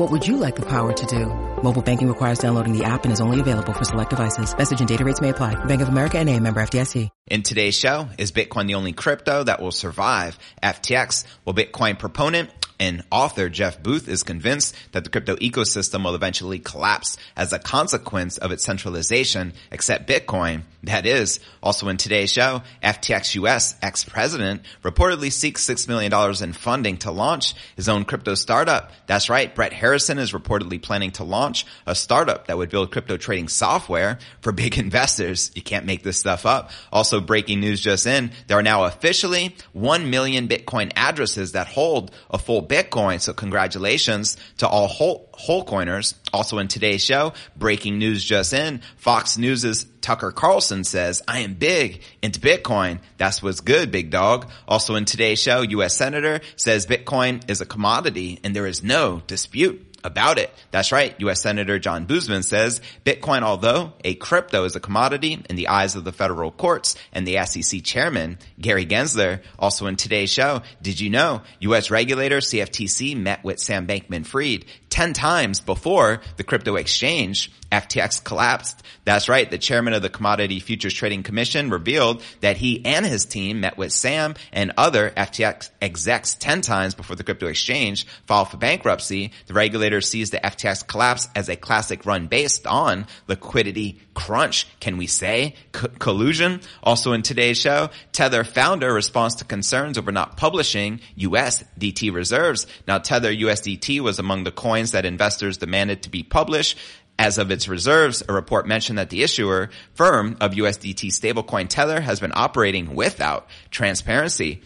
What would you like the power to do? Mobile banking requires downloading the app and is only available for select devices. Message and data rates may apply. Bank of America and a member FDIC. In today's show, is Bitcoin the only crypto that will survive FTX? Will Bitcoin proponent and author Jeff Booth is convinced that the crypto ecosystem will eventually collapse as a consequence of its centralization, except Bitcoin. That is, also in today's show, FTX US ex-president reportedly seeks $6 million in funding to launch his own crypto startup. That's right, Brett Harrison is reportedly planning to launch a startup that would build crypto trading software for big investors. You can't make this stuff up. Also breaking news just in, there are now officially 1 million Bitcoin addresses that hold a full Bitcoin. So congratulations to all whole, whole coiners. Also in today's show, breaking news just in, Fox News's Tucker Carlson says, I am big into Bitcoin. That's what's good, big dog. Also in today's show, U.S. Senator says Bitcoin is a commodity and there is no dispute about it. That's right. U.S. Senator John Boozman says Bitcoin, although a crypto is a commodity in the eyes of the federal courts and the SEC chairman, Gary Gensler, also in today's show, did you know U.S. regulator CFTC met with Sam Bankman-Fried 10 times before the crypto exchange FTX collapsed. That's right. The chairman of the Commodity Futures Trading Commission revealed that he and his team met with Sam and other FTX execs 10 times before the crypto exchange filed for bankruptcy. The regulator sees the FTX collapse as a classic run based on liquidity crunch. Can we say C- collusion? Also in today's show, Tether founder responds to concerns over not publishing USDT reserves. Now Tether USDT was among the coins that investors demanded to be published. As of its reserves, a report mentioned that the issuer firm of USDT stablecoin Tether has been operating without transparency.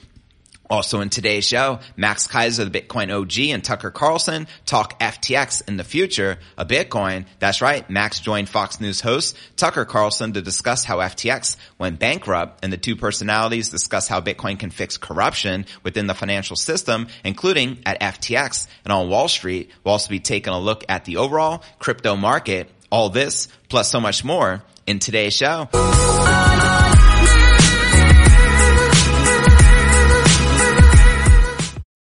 Also in today's show, Max Keiser, the Bitcoin OG, and Tucker Carlson talk FTX in the future of Bitcoin. That's right. Max joined Fox News host Tucker Carlson to discuss how FTX went bankrupt and the two personalities discuss how Bitcoin can fix corruption within the financial system, including at FTX and on Wall Street. We'll also be taking a look at the overall crypto market. All this plus so much more in today's show.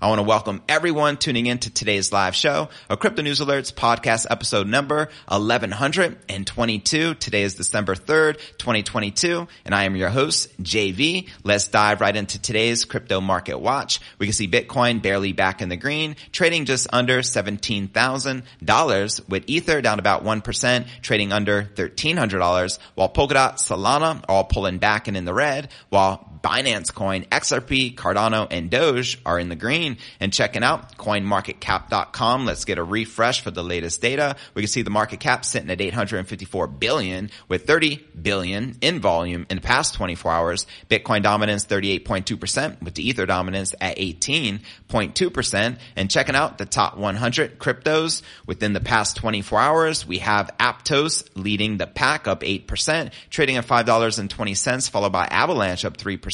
I want to welcome everyone tuning in to today's live show, a Crypto News Alerts podcast episode number 1122. Today is December 3rd, 2022, and I am your host, JV. Let's dive right into today's crypto market watch. We can see Bitcoin barely back in the green, trading just under $17,000 with Ether down about 1%, trading under $1,300, while Polkadot, Solana are all pulling back and in the red, while Binance Coin, XRP, Cardano, and Doge are in the green. And checking out coinmarketcap.com. Let's get a refresh for the latest data. We can see the market cap sitting at 854 billion with 30 billion in volume in the past 24 hours. Bitcoin dominance 38.2% with the Ether dominance at 18.2%. And checking out the top 100 cryptos within the past 24 hours, we have Aptos leading the pack up 8%, trading at $5.20, followed by Avalanche up 3%,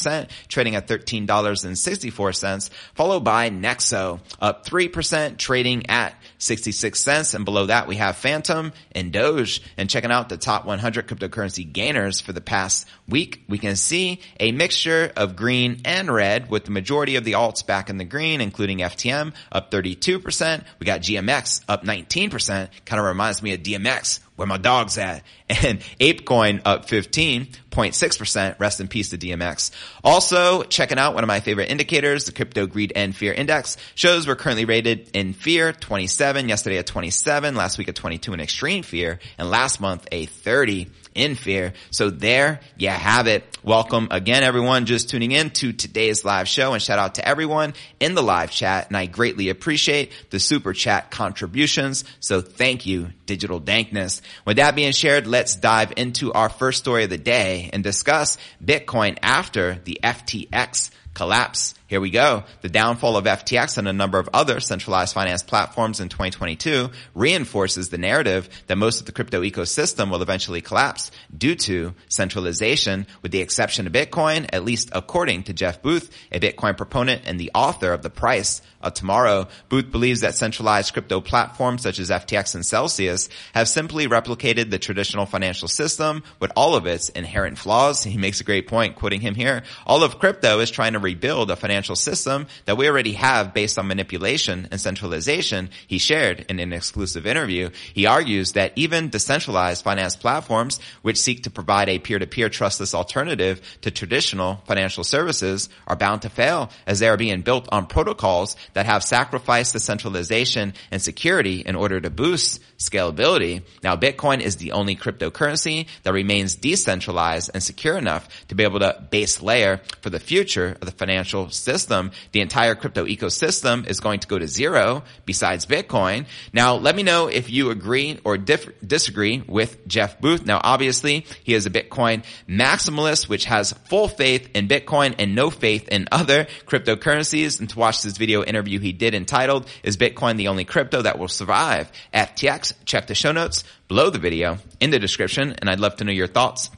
trading at $13.64, followed by Nexo up 3%, trading at 66 cents. And below that, we have Fantom and Doge. And checking out the top 100 cryptocurrency gainers for the past week, we can see a mixture of green and red with the majority of the alts back in the green, including FTM up 32%. We got GMX up 19%. Kind of reminds me of DMX where my dog's at. And ApeCoin up 15.6%. Rest in peace to DMX. Also, checking out one of my favorite indicators, the Crypto Greed and Fear Index shows we're currently rated in fear 27, yesterday at 27, last week at 22 in extreme fear, and last month a 30 in fear. So there you have it. Welcome again, everyone just tuning in to today's live show and shout out to everyone in the live chat. And I greatly appreciate the super chat contributions. So thank you, digital dankness. With that being shared, let's dive into our first story of the day and discuss Bitcoin after the FTX collapse. Here we go. The downfall of FTX and a number of other centralized finance platforms in 2022 reinforces the narrative that most of the crypto ecosystem will eventually collapse due to centralization with the exception of Bitcoin, at least according to Jeff Booth, a Bitcoin proponent and the author of The Price of Tomorrow. Booth believes that centralized crypto platforms such as FTX and Celsius have simply replicated the traditional financial system with all of its inherent flaws. He makes a great point quoting him here. All of crypto is trying to rebuild a financial financial system that we already have based on manipulation and centralization, he shared in an exclusive interview. He argues that even decentralized finance platforms, which seek to provide a peer-to-peer trustless alternative to traditional financial services, are bound to fail as they are being built on protocols that have sacrificed the centralization and security in order to boost scalability. Now, Bitcoin is the only cryptocurrency that remains decentralized and secure enough to be able to base layer for the future of the financial system the entire crypto ecosystem is going to go to zero besides Bitcoin. Now, let me know if you agree or dif- disagree with Jeff Booth. Now, obviously, he is a Bitcoin maximalist, which has full faith in Bitcoin and no faith in other cryptocurrencies. And to watch this video interview he did entitled, Is Bitcoin the only crypto that will survive? FTX, check the show notes below the video in the description. And I'd love to know your thoughts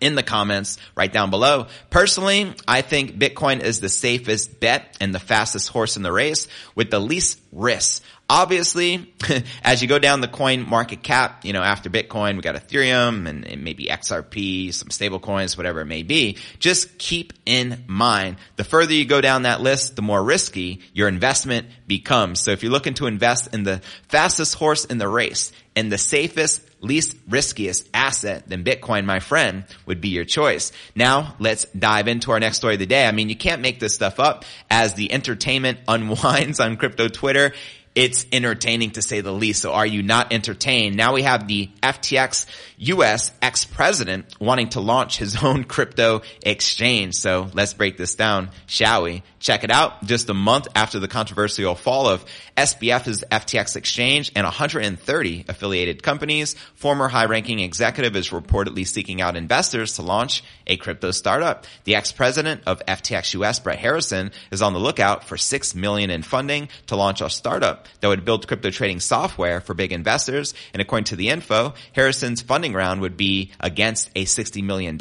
in the comments right down below. Personally, I think Bitcoin is the safest bet and the fastest horse in the race with the least risks. Obviously, as you go down the coin market cap, you know, after Bitcoin, we got Ethereum and, and maybe XRP, some stable coins, whatever it may be. Just keep in mind, the further you go down that list, the more risky your investment becomes. So if you're looking to invest in the fastest horse in the race and the safest, least riskiest asset, then Bitcoin, my friend, would be your choice. Now, let's dive into our next story of the day. I mean, you can't make this stuff up as the entertainment unwinds on crypto Twitter it's entertaining to say the least. So are you not entertained? Now we have the FTX US ex-president wanting to launch his own crypto exchange. So let's break this down, shall we? Check it out. Just a month after the controversial fall of SBF's FTX exchange and 130 affiliated companies, former high-ranking executive is reportedly seeking out investors to launch a crypto startup. The ex-president of FTX US, Brett Harrison, is on the lookout for 6 million in funding to launch a startup that would build crypto trading software for big investors. And according to the info, Harrison's funding round would be against a $60 million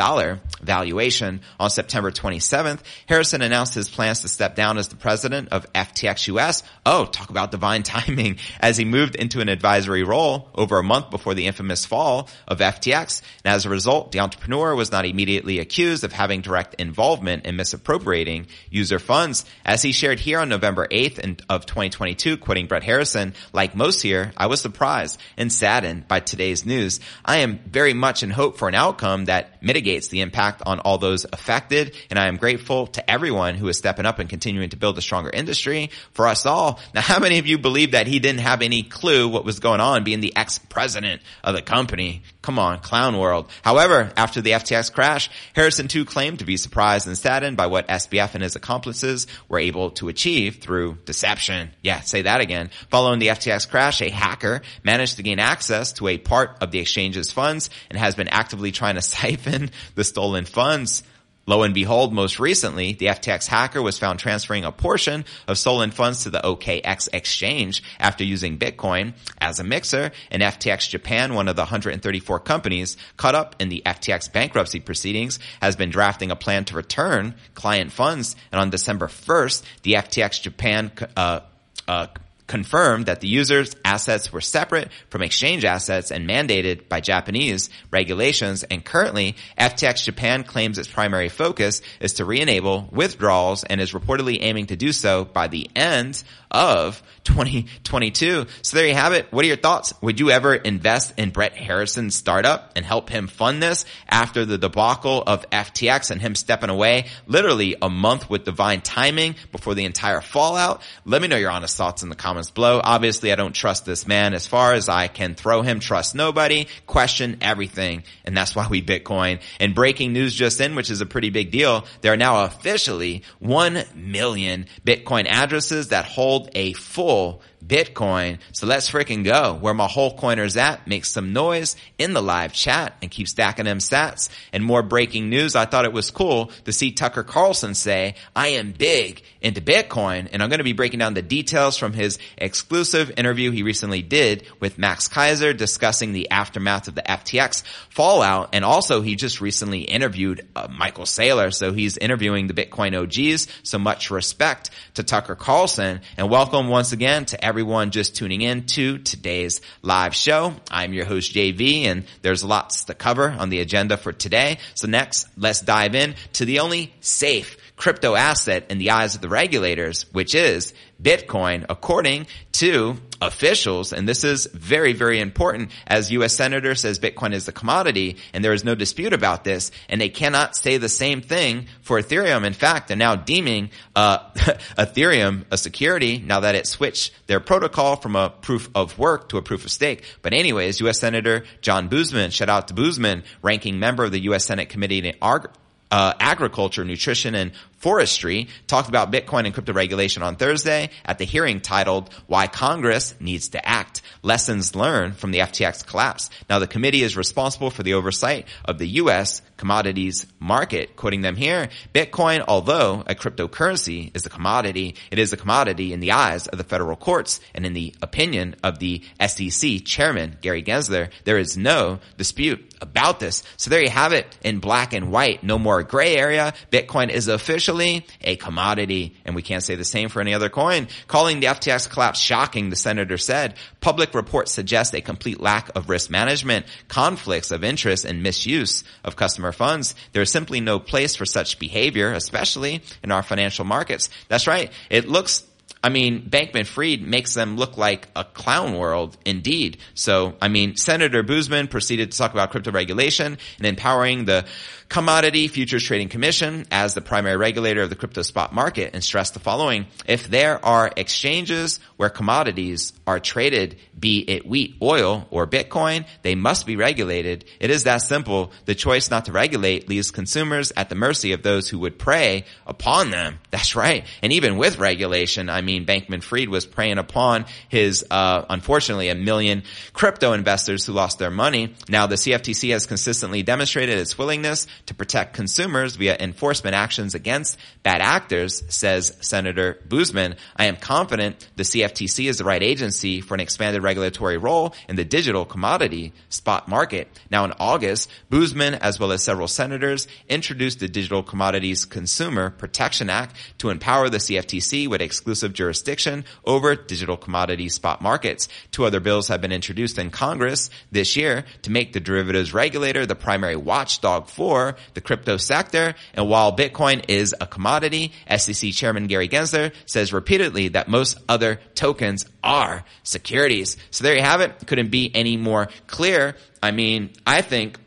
valuation. On September 27th, Harrison announced his plans to step down as the president of FTX US. Oh, talk about divine timing as he moved into an advisory role over a month before the infamous fall of FTX. And as a result, the entrepreneur was not immediately accused of having direct involvement in misappropriating user funds. As he shared here on November 8th of 2022, quoting Brett Harrison, like most here, I was surprised and saddened by today's news. I am very much in hope for an outcome that mitigates the impact on all those affected. And I am grateful to everyone who is stepping up and continuing to build a stronger industry for us all. Now, how many of you believe that he didn't have any clue what was going on being the ex-president of the company? Come on, clown world. However, after the FTX crash, Harrison too claimed to be surprised and saddened by what SBF and his accomplices were able to achieve through deception. Yeah, say that again. Following the FTX crash, a hacker managed to gain access to a part of the exchange's funds and has been actively trying to siphon the stolen funds. Lo and behold, most recently, the FTX hacker was found transferring a portion of stolen funds to the OKX exchange after using Bitcoin as a mixer. And FTX Japan, one of the 134 companies caught up in the FTX bankruptcy proceedings, has been drafting a plan to return client funds. And on December 1st, the FTX Japan uh, uh, confirmed that the user's assets were separate from exchange assets and mandated by Japanese regulations. And currently, FTX Japan claims its primary focus is to re-enable withdrawals and is reportedly aiming to do so by the end of 2022. So there you have it. What are your thoughts? Would you ever invest in Brett Harrison's startup and help him fund this after the debacle of FTX and him stepping away literally a month with divine timing before the entire fallout? Let me know your honest thoughts in the comments below. Obviously, I don't trust this man as far as I can throw him, trust nobody, question everything. And that's why we Bitcoin. And breaking news just in, which is a pretty big deal. There are now officially 1 million Bitcoin addresses that hold a full Bitcoin. So let's freaking go. Where my whole coiners at, make some noise in the live chat and keep stacking them sats. And more breaking news. I thought it was cool to see Tucker Carlson say, I am big into Bitcoin. And I'm going to be breaking down the details from his exclusive interview he recently did with Max Keiser discussing the aftermath of the FTX fallout. And also he just recently interviewed uh, Michael Saylor. So he's interviewing the Bitcoin OGs. So much respect to Tucker Carlson and welcome once again to everyone just tuning in to today's live show. I'm your host JV and there's lots to cover on the agenda for today. So next, let's dive in to the only safe crypto asset in the eyes of the regulators, which is Bitcoin, according to officials. And this is very, very important as U.S. Senator says Bitcoin is a commodity and there is no dispute about this. And they cannot say the same thing for Ethereum. In fact, they're now deeming, uh, Ethereum a security now that it switched their protocol from a proof of work to a proof of stake. But anyways, U.S. Senator John Boozman, shout out to Boozman, ranking member of the U.S. Senate Committee on uh, Agriculture, Nutrition, and Forestry talked about Bitcoin and crypto regulation on Thursday at the hearing titled Why Congress Needs to Act. Lessons learned from the FTX collapse. Now the committee is responsible for the oversight of the U.S. commodities market. Quoting them here, Bitcoin, although a cryptocurrency is a commodity, it is a commodity in the eyes of the federal courts and in the opinion of the SEC chairman, Gary Gensler. There is no dispute about this. So there you have it in black and white. No more gray area. Bitcoin is a commodity. And we can't say the same for any other coin. Calling the FTX collapse shocking, the senator said, public reports suggest a complete lack of risk management, conflicts of interest, and misuse of customer funds. There is simply no place for such behavior, especially in our financial markets. That's right. It looks I mean, Bankman Fried makes them look like a clown world indeed. So, I mean, Senator Boozman proceeded to talk about crypto regulation and empowering the Commodity Futures Trading Commission as the primary regulator of the crypto spot market and stressed the following. If there are exchanges where commodities are traded, be it wheat, oil, or Bitcoin, they must be regulated. It is that simple. The choice not to regulate leaves consumers at the mercy of those who would prey upon them. That's right. And even with regulation, I mean, Bankman Fried was preying upon his, uh, unfortunately, a million crypto investors who lost their money. Now, the CFTC has consistently demonstrated its willingness to protect consumers via enforcement actions against bad actors, says Senator Boozman. I am confident the CFTC is the right agency for an expanded regulatory role in the digital commodity spot market. Now in August, Boozman, as well as several senators, introduced the Digital Commodities Consumer Protection Act to empower the CFTC with exclusive jurisdiction over digital commodity spot markets. Two other bills have been introduced in Congress this year to make the derivatives regulator the primary watchdog the crypto sector. And while Bitcoin is a commodity, SEC Chairman Gary Gensler says repeatedly that most other tokens are securities. So there you have it. Couldn't be any more clear. I mean, I think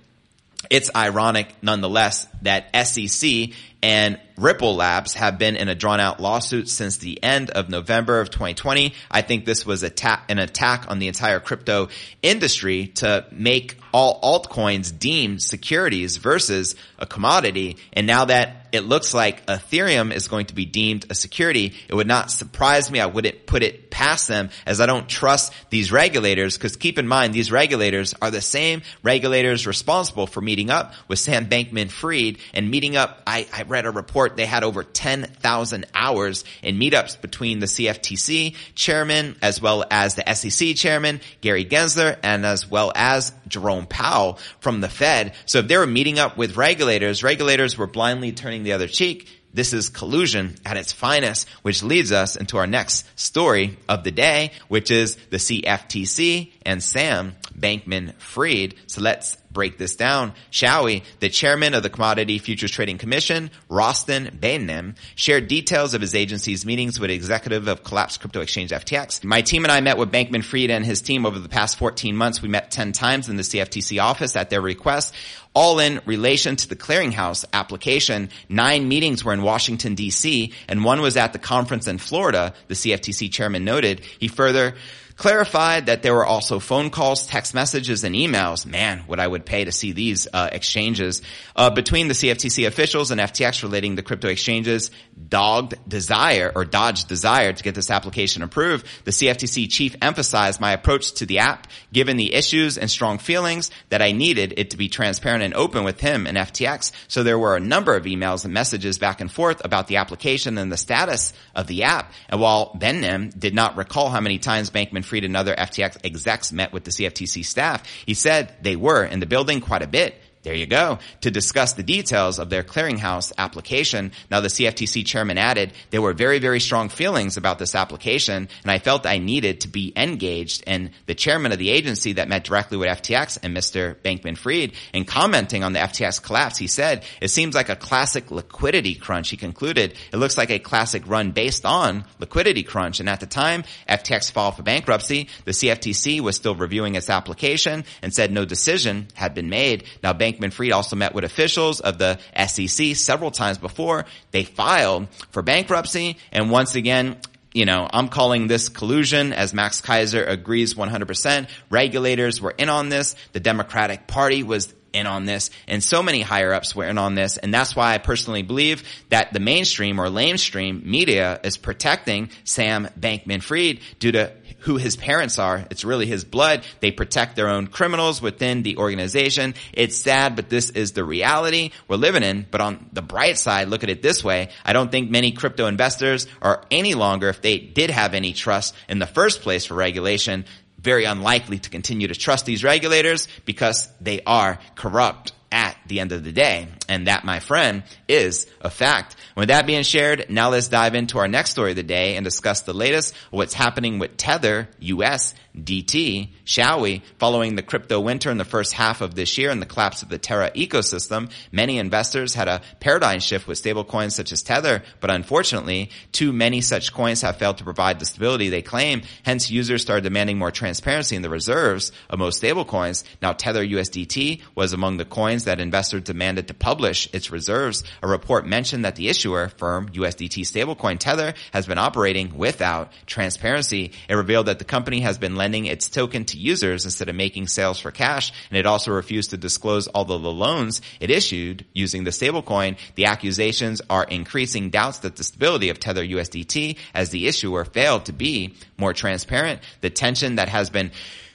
it's ironic nonetheless that SEC and Ripple Labs have been in a drawn out lawsuit since the end of November of 2020. I think this was attack, an attack on the entire crypto industry to make all altcoins deemed securities versus a commodity. And now that it looks like Ethereum is going to be deemed a security, it would not surprise me. I wouldn't put it past them as I don't trust these regulators because keep in mind these regulators are the same regulators responsible for meeting up with Sam Bankman Fried and meeting up. I, I read a report they had over 10,000 hours in meetups between the CFTC chairman as well as the SEC chairman, Gary Gensler, and as well as Jerome Powell from the Fed. So if they were meeting up with regulators, regulators were blindly turning the other cheek This is collusion at its finest, which leads us into our next story of the day, which is the CFTC and Sam Bankman Fried. So let's break this down, shall we? The chairman of the Commodity Futures Trading Commission, Rostin Behnam, shared details of his agency's meetings with executive of collapsed crypto exchange FTX. My team and I met with Bankman Fried and his team over the past 14 months. We met 10 times in the CFTC office at their request all in relation to the clearinghouse application. Nine meetings were in Washington DC and one was at the conference in Florida, the CFTC chairman noted. He further clarified that there were also phone calls, text messages, and emails. Man, what I would pay to see these uh, exchanges uh, between the CFTC officials and FTX relating the crypto exchanges. Dogged desire or dodged desire to get this application approved. The CFTC chief emphasized my approach to the app, given the issues and strong feelings that I needed it to be transparent and open with him and FTX. So there were a number of emails and messages back and forth about the application and the status of the app. And while Behnam did not recall how many times Bankman Fried and other FTX execs met with the CFTC staff, he said they were in the building quite a bit there you go. To discuss the details of their clearinghouse application. Now the CFTC chairman added, there were very, very strong feelings about this application and I felt I needed to be engaged and the chairman of the agency that met directly with FTX and Mr. Bankman Fried in commenting on the FTX collapse, he said, it seems like a classic liquidity crunch. He concluded, it looks like a classic run based on liquidity crunch. And at the time FTX filed for bankruptcy, the CFTC was still reviewing its application and said no decision had been made. Now Bank Bankman Fried also met with officials of the SEC several times before they filed for bankruptcy. And once again, you know, I'm calling this collusion as Max Keiser agrees 100%. Regulators were in on this. The Democratic Party was in on this and so many higher ups were in on this. And that's why I personally believe that the mainstream or lamestream media is protecting Sam Bankman Fried due to who his parents are. It's really his blood. They protect their own criminals within the organization. It's sad, but this is the reality we're living in. But on the bright side, look at it this way. I don't think many crypto investors are any longer, if they did have any trust in the first place for regulation, very unlikely to continue to trust these regulators because they are corrupt at the end of the day. And that, my friend, is a fact. With that being shared, now let's dive into our next story of the day and discuss the latest what's happening with Tether US DT, shall we? Following the crypto winter in the first half of this year and the collapse of the Terra ecosystem, many investors had a paradigm shift with stablecoins such as Tether, but unfortunately, too many such coins have failed to provide the stability they claim. Hence, users started demanding more transparency in the reserves of most stablecoins. Now, Tether USDT was among the coins that investors demanded to publish its reserves. A report mentioned that the issuer firm USDT stablecoin Tether has been operating without transparency. It revealed that the company has been lending its token to users instead of making sales for cash. And it also refused to disclose all the loans it issued using the stablecoin. The accusations are increasing doubts that the stability of Tether USDT as the issuer failed to be more transparent. The tension that has been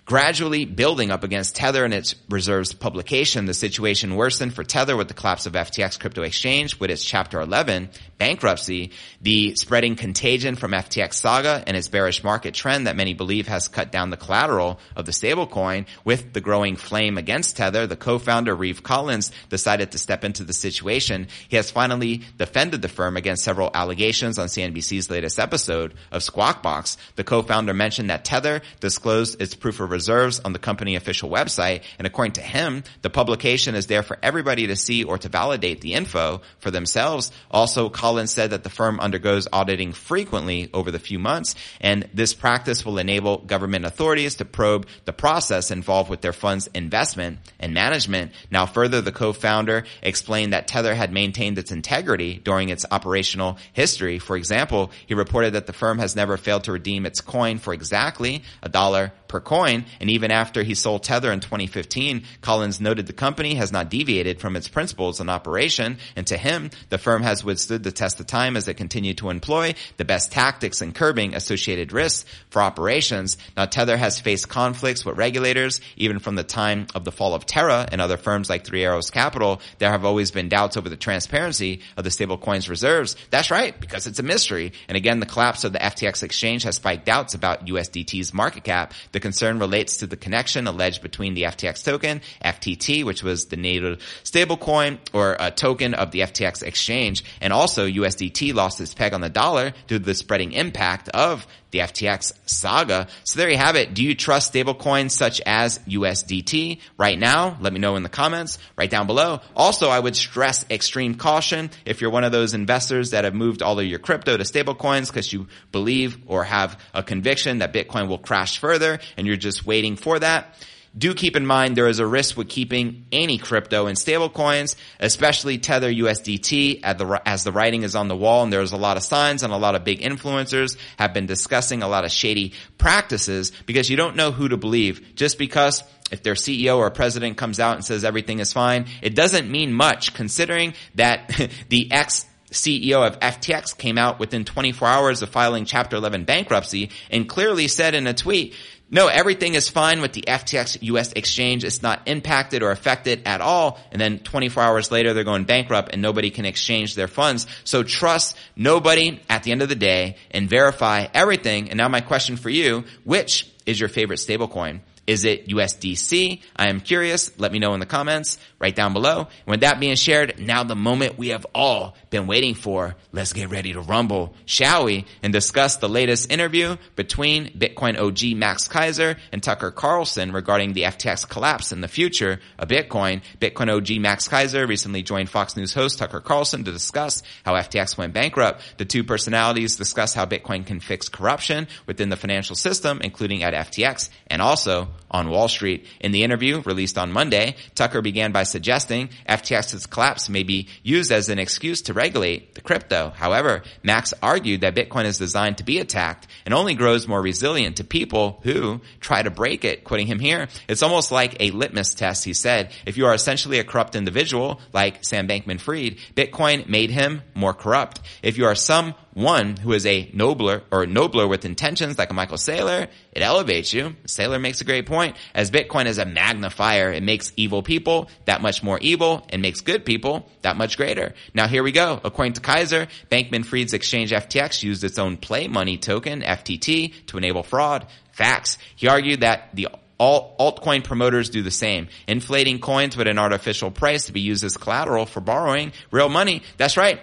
Gradually building up against Tether and its reserves publication, the situation worsened for Tether with the collapse of FTX crypto exchange with its chapter 11 bankruptcy, the spreading contagion from FTX saga and its bearish market trend that many believe has cut down the collateral of the stablecoin with the growing flame against Tether, the co-founder Reeve Collins decided to step into the situation. He has finally defended the firm against several allegations on CNBC's latest episode of Squawk Box. The co-founder mentioned that Tether disclosed its proof of reserves on the company official website. And according to him, the publication is there for everybody to see or to validate the info for themselves. Also, Collins said that the firm undergoes auditing frequently over the few months, and this practice will enable government authorities to probe the process involved with their fund's investment and management. Now, further, the co-founder explained that Tether had maintained its integrity during its operational history. For example, he reported that the firm has never failed to redeem its coin for exactly a dollar per coin. And even after he sold Tether in 2015, Collins noted the company has not deviated from its principles in operation. And to him, the firm has withstood the test of time as it continued to employ the best tactics in curbing associated risks for operations. Now, Tether has faced conflicts with regulators, even from the time of the fall of Terra and other firms like Three Arrows Capital. There have always been doubts over the transparency of the stablecoin's reserves. That's right, because it's a mystery. And again, the collapse of the FTX exchange has spiked doubts about USDT's market cap. The concern relates to the connection alleged between the FTX token, FTT, which was the native stablecoin or a token of the FTX exchange, and also USDT lost its peg on the dollar due to the spreading impact of the FTX saga. So there you have it. Do you trust stablecoins such as USDT right now? Let me know in the comments right down below. Also, I would stress extreme caution if you're one of those investors that have moved all of your crypto to stablecoins because you believe or have a conviction that Bitcoin will crash further and you're just waiting for that do keep in mind there is a risk with keeping any crypto in stablecoins, especially Tether USDT the, as the writing is on the wall and there's a lot of signs and a lot of big influencers have been discussing a lot of shady practices because you don't know who to believe. Just because if their CEO or president comes out and says everything is fine, it doesn't mean much considering that the ex CEO of FTX came out within 24 hours of filing Chapter 11 bankruptcy and clearly said in a tweet no, everything is fine with the FTX US exchange. It's not impacted or affected at all. And then 24 hours later, they're going bankrupt and nobody can exchange their funds. So trust nobody at the end of the day and verify everything. And now my question for you, which is your favorite stablecoin? Is it USDC? I am curious. Let me know in the comments right down below. With that being shared, now the moment we have all been waiting for. Let's get ready to rumble, shall we? And discuss the latest interview between Bitcoin OG Max Keiser and Tucker Carlson regarding the FTX collapse and the future of Bitcoin. Bitcoin OG Max Keiser recently joined Fox News host Tucker Carlson to discuss how FTX went bankrupt. The two personalities discuss how Bitcoin can fix corruption within the financial system, including at FTX and also on Wall Street. In the interview released on Monday, Tucker began by suggesting FTX's collapse may be used as an excuse to regulate the crypto. However, Max argued that Bitcoin is designed to be attacked and only grows more resilient to people who try to break it. Quoting him here, it's almost like a litmus test, he said. If you are essentially a corrupt individual, like Sam Bankman-Fried, Bitcoin made him more corrupt. If you are some one who is a nobler or nobler with intentions like a Michael Saylor, it elevates you. Saylor makes a great point. As Bitcoin is a magnifier, it makes evil people that much more evil and makes good people that much greater. Now here we go. According to Keiser, Bankman Fried's exchange FTX used its own play money token, FTT, to enable fraud. Facts. He argued that the all altcoin promoters do the same, inflating coins with an artificial price to be used as collateral for borrowing real money. That's right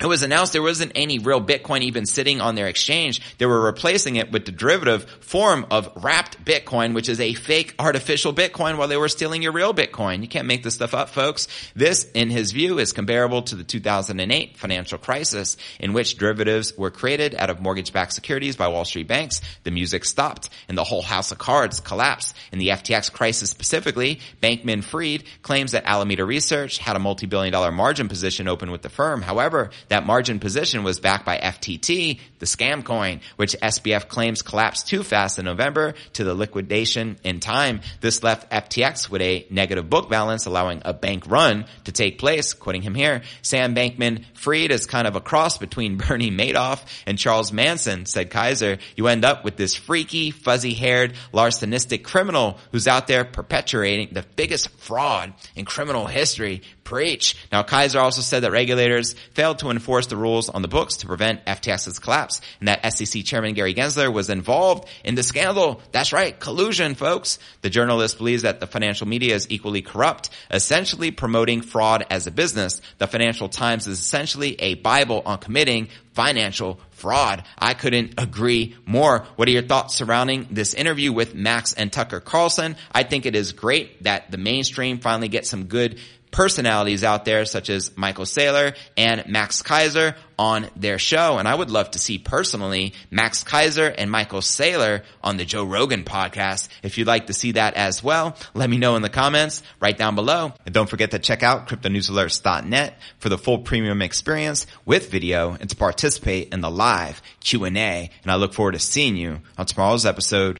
it was announced there wasn't any real Bitcoin even sitting on their exchange. They were replacing it with the derivative form of wrapped Bitcoin, which is a fake artificial Bitcoin while they were stealing your real Bitcoin. You can't make this stuff up, folks. This, in his view, is comparable to the 2008 financial crisis in which derivatives were created out of mortgage-backed securities by Wall Street banks. The music stopped and the whole house of cards collapsed. In the FTX crisis specifically, Bankman Fried claims that Alameda Research had a multi-billion dollar margin position open with the firm. However, that margin position was backed by FTT, the scam coin, which SBF claims collapsed too fast in November to the liquidation in time. This left FTX with a negative book balance, allowing a bank run to take place. Quoting him here, Sam Bankman Fried is kind of a cross between Bernie Madoff and Charles Manson, said Keiser. You end up with this freaky, fuzzy-haired, larcenistic criminal who's out there perpetuating the biggest fraud in criminal history. Preach. Now, Keiser also said that regulators failed to enforce the rules on the books to prevent FTX's collapse and that SEC chairman Gary Gensler was involved in the scandal. That's right. Collusion, folks. The journalist believes that the financial media is equally corrupt, essentially promoting fraud as a business. The Financial Times is essentially a Bible on committing financial fraud. I couldn't agree more. What are your thoughts surrounding this interview with Max and Tucker Carlson? I think it is great that the mainstream finally gets some good personalities out there such as Michael Saylor and Max Keiser on their show. And I would love to see personally Max Keiser and Michael Saylor on the Joe Rogan podcast. If you'd like to see that as well, let me know in the comments right down below. And don't forget to check out cryptonewsalerts.net for the full premium experience with video and to participate in the live Q&A. And I look forward to seeing you on tomorrow's episode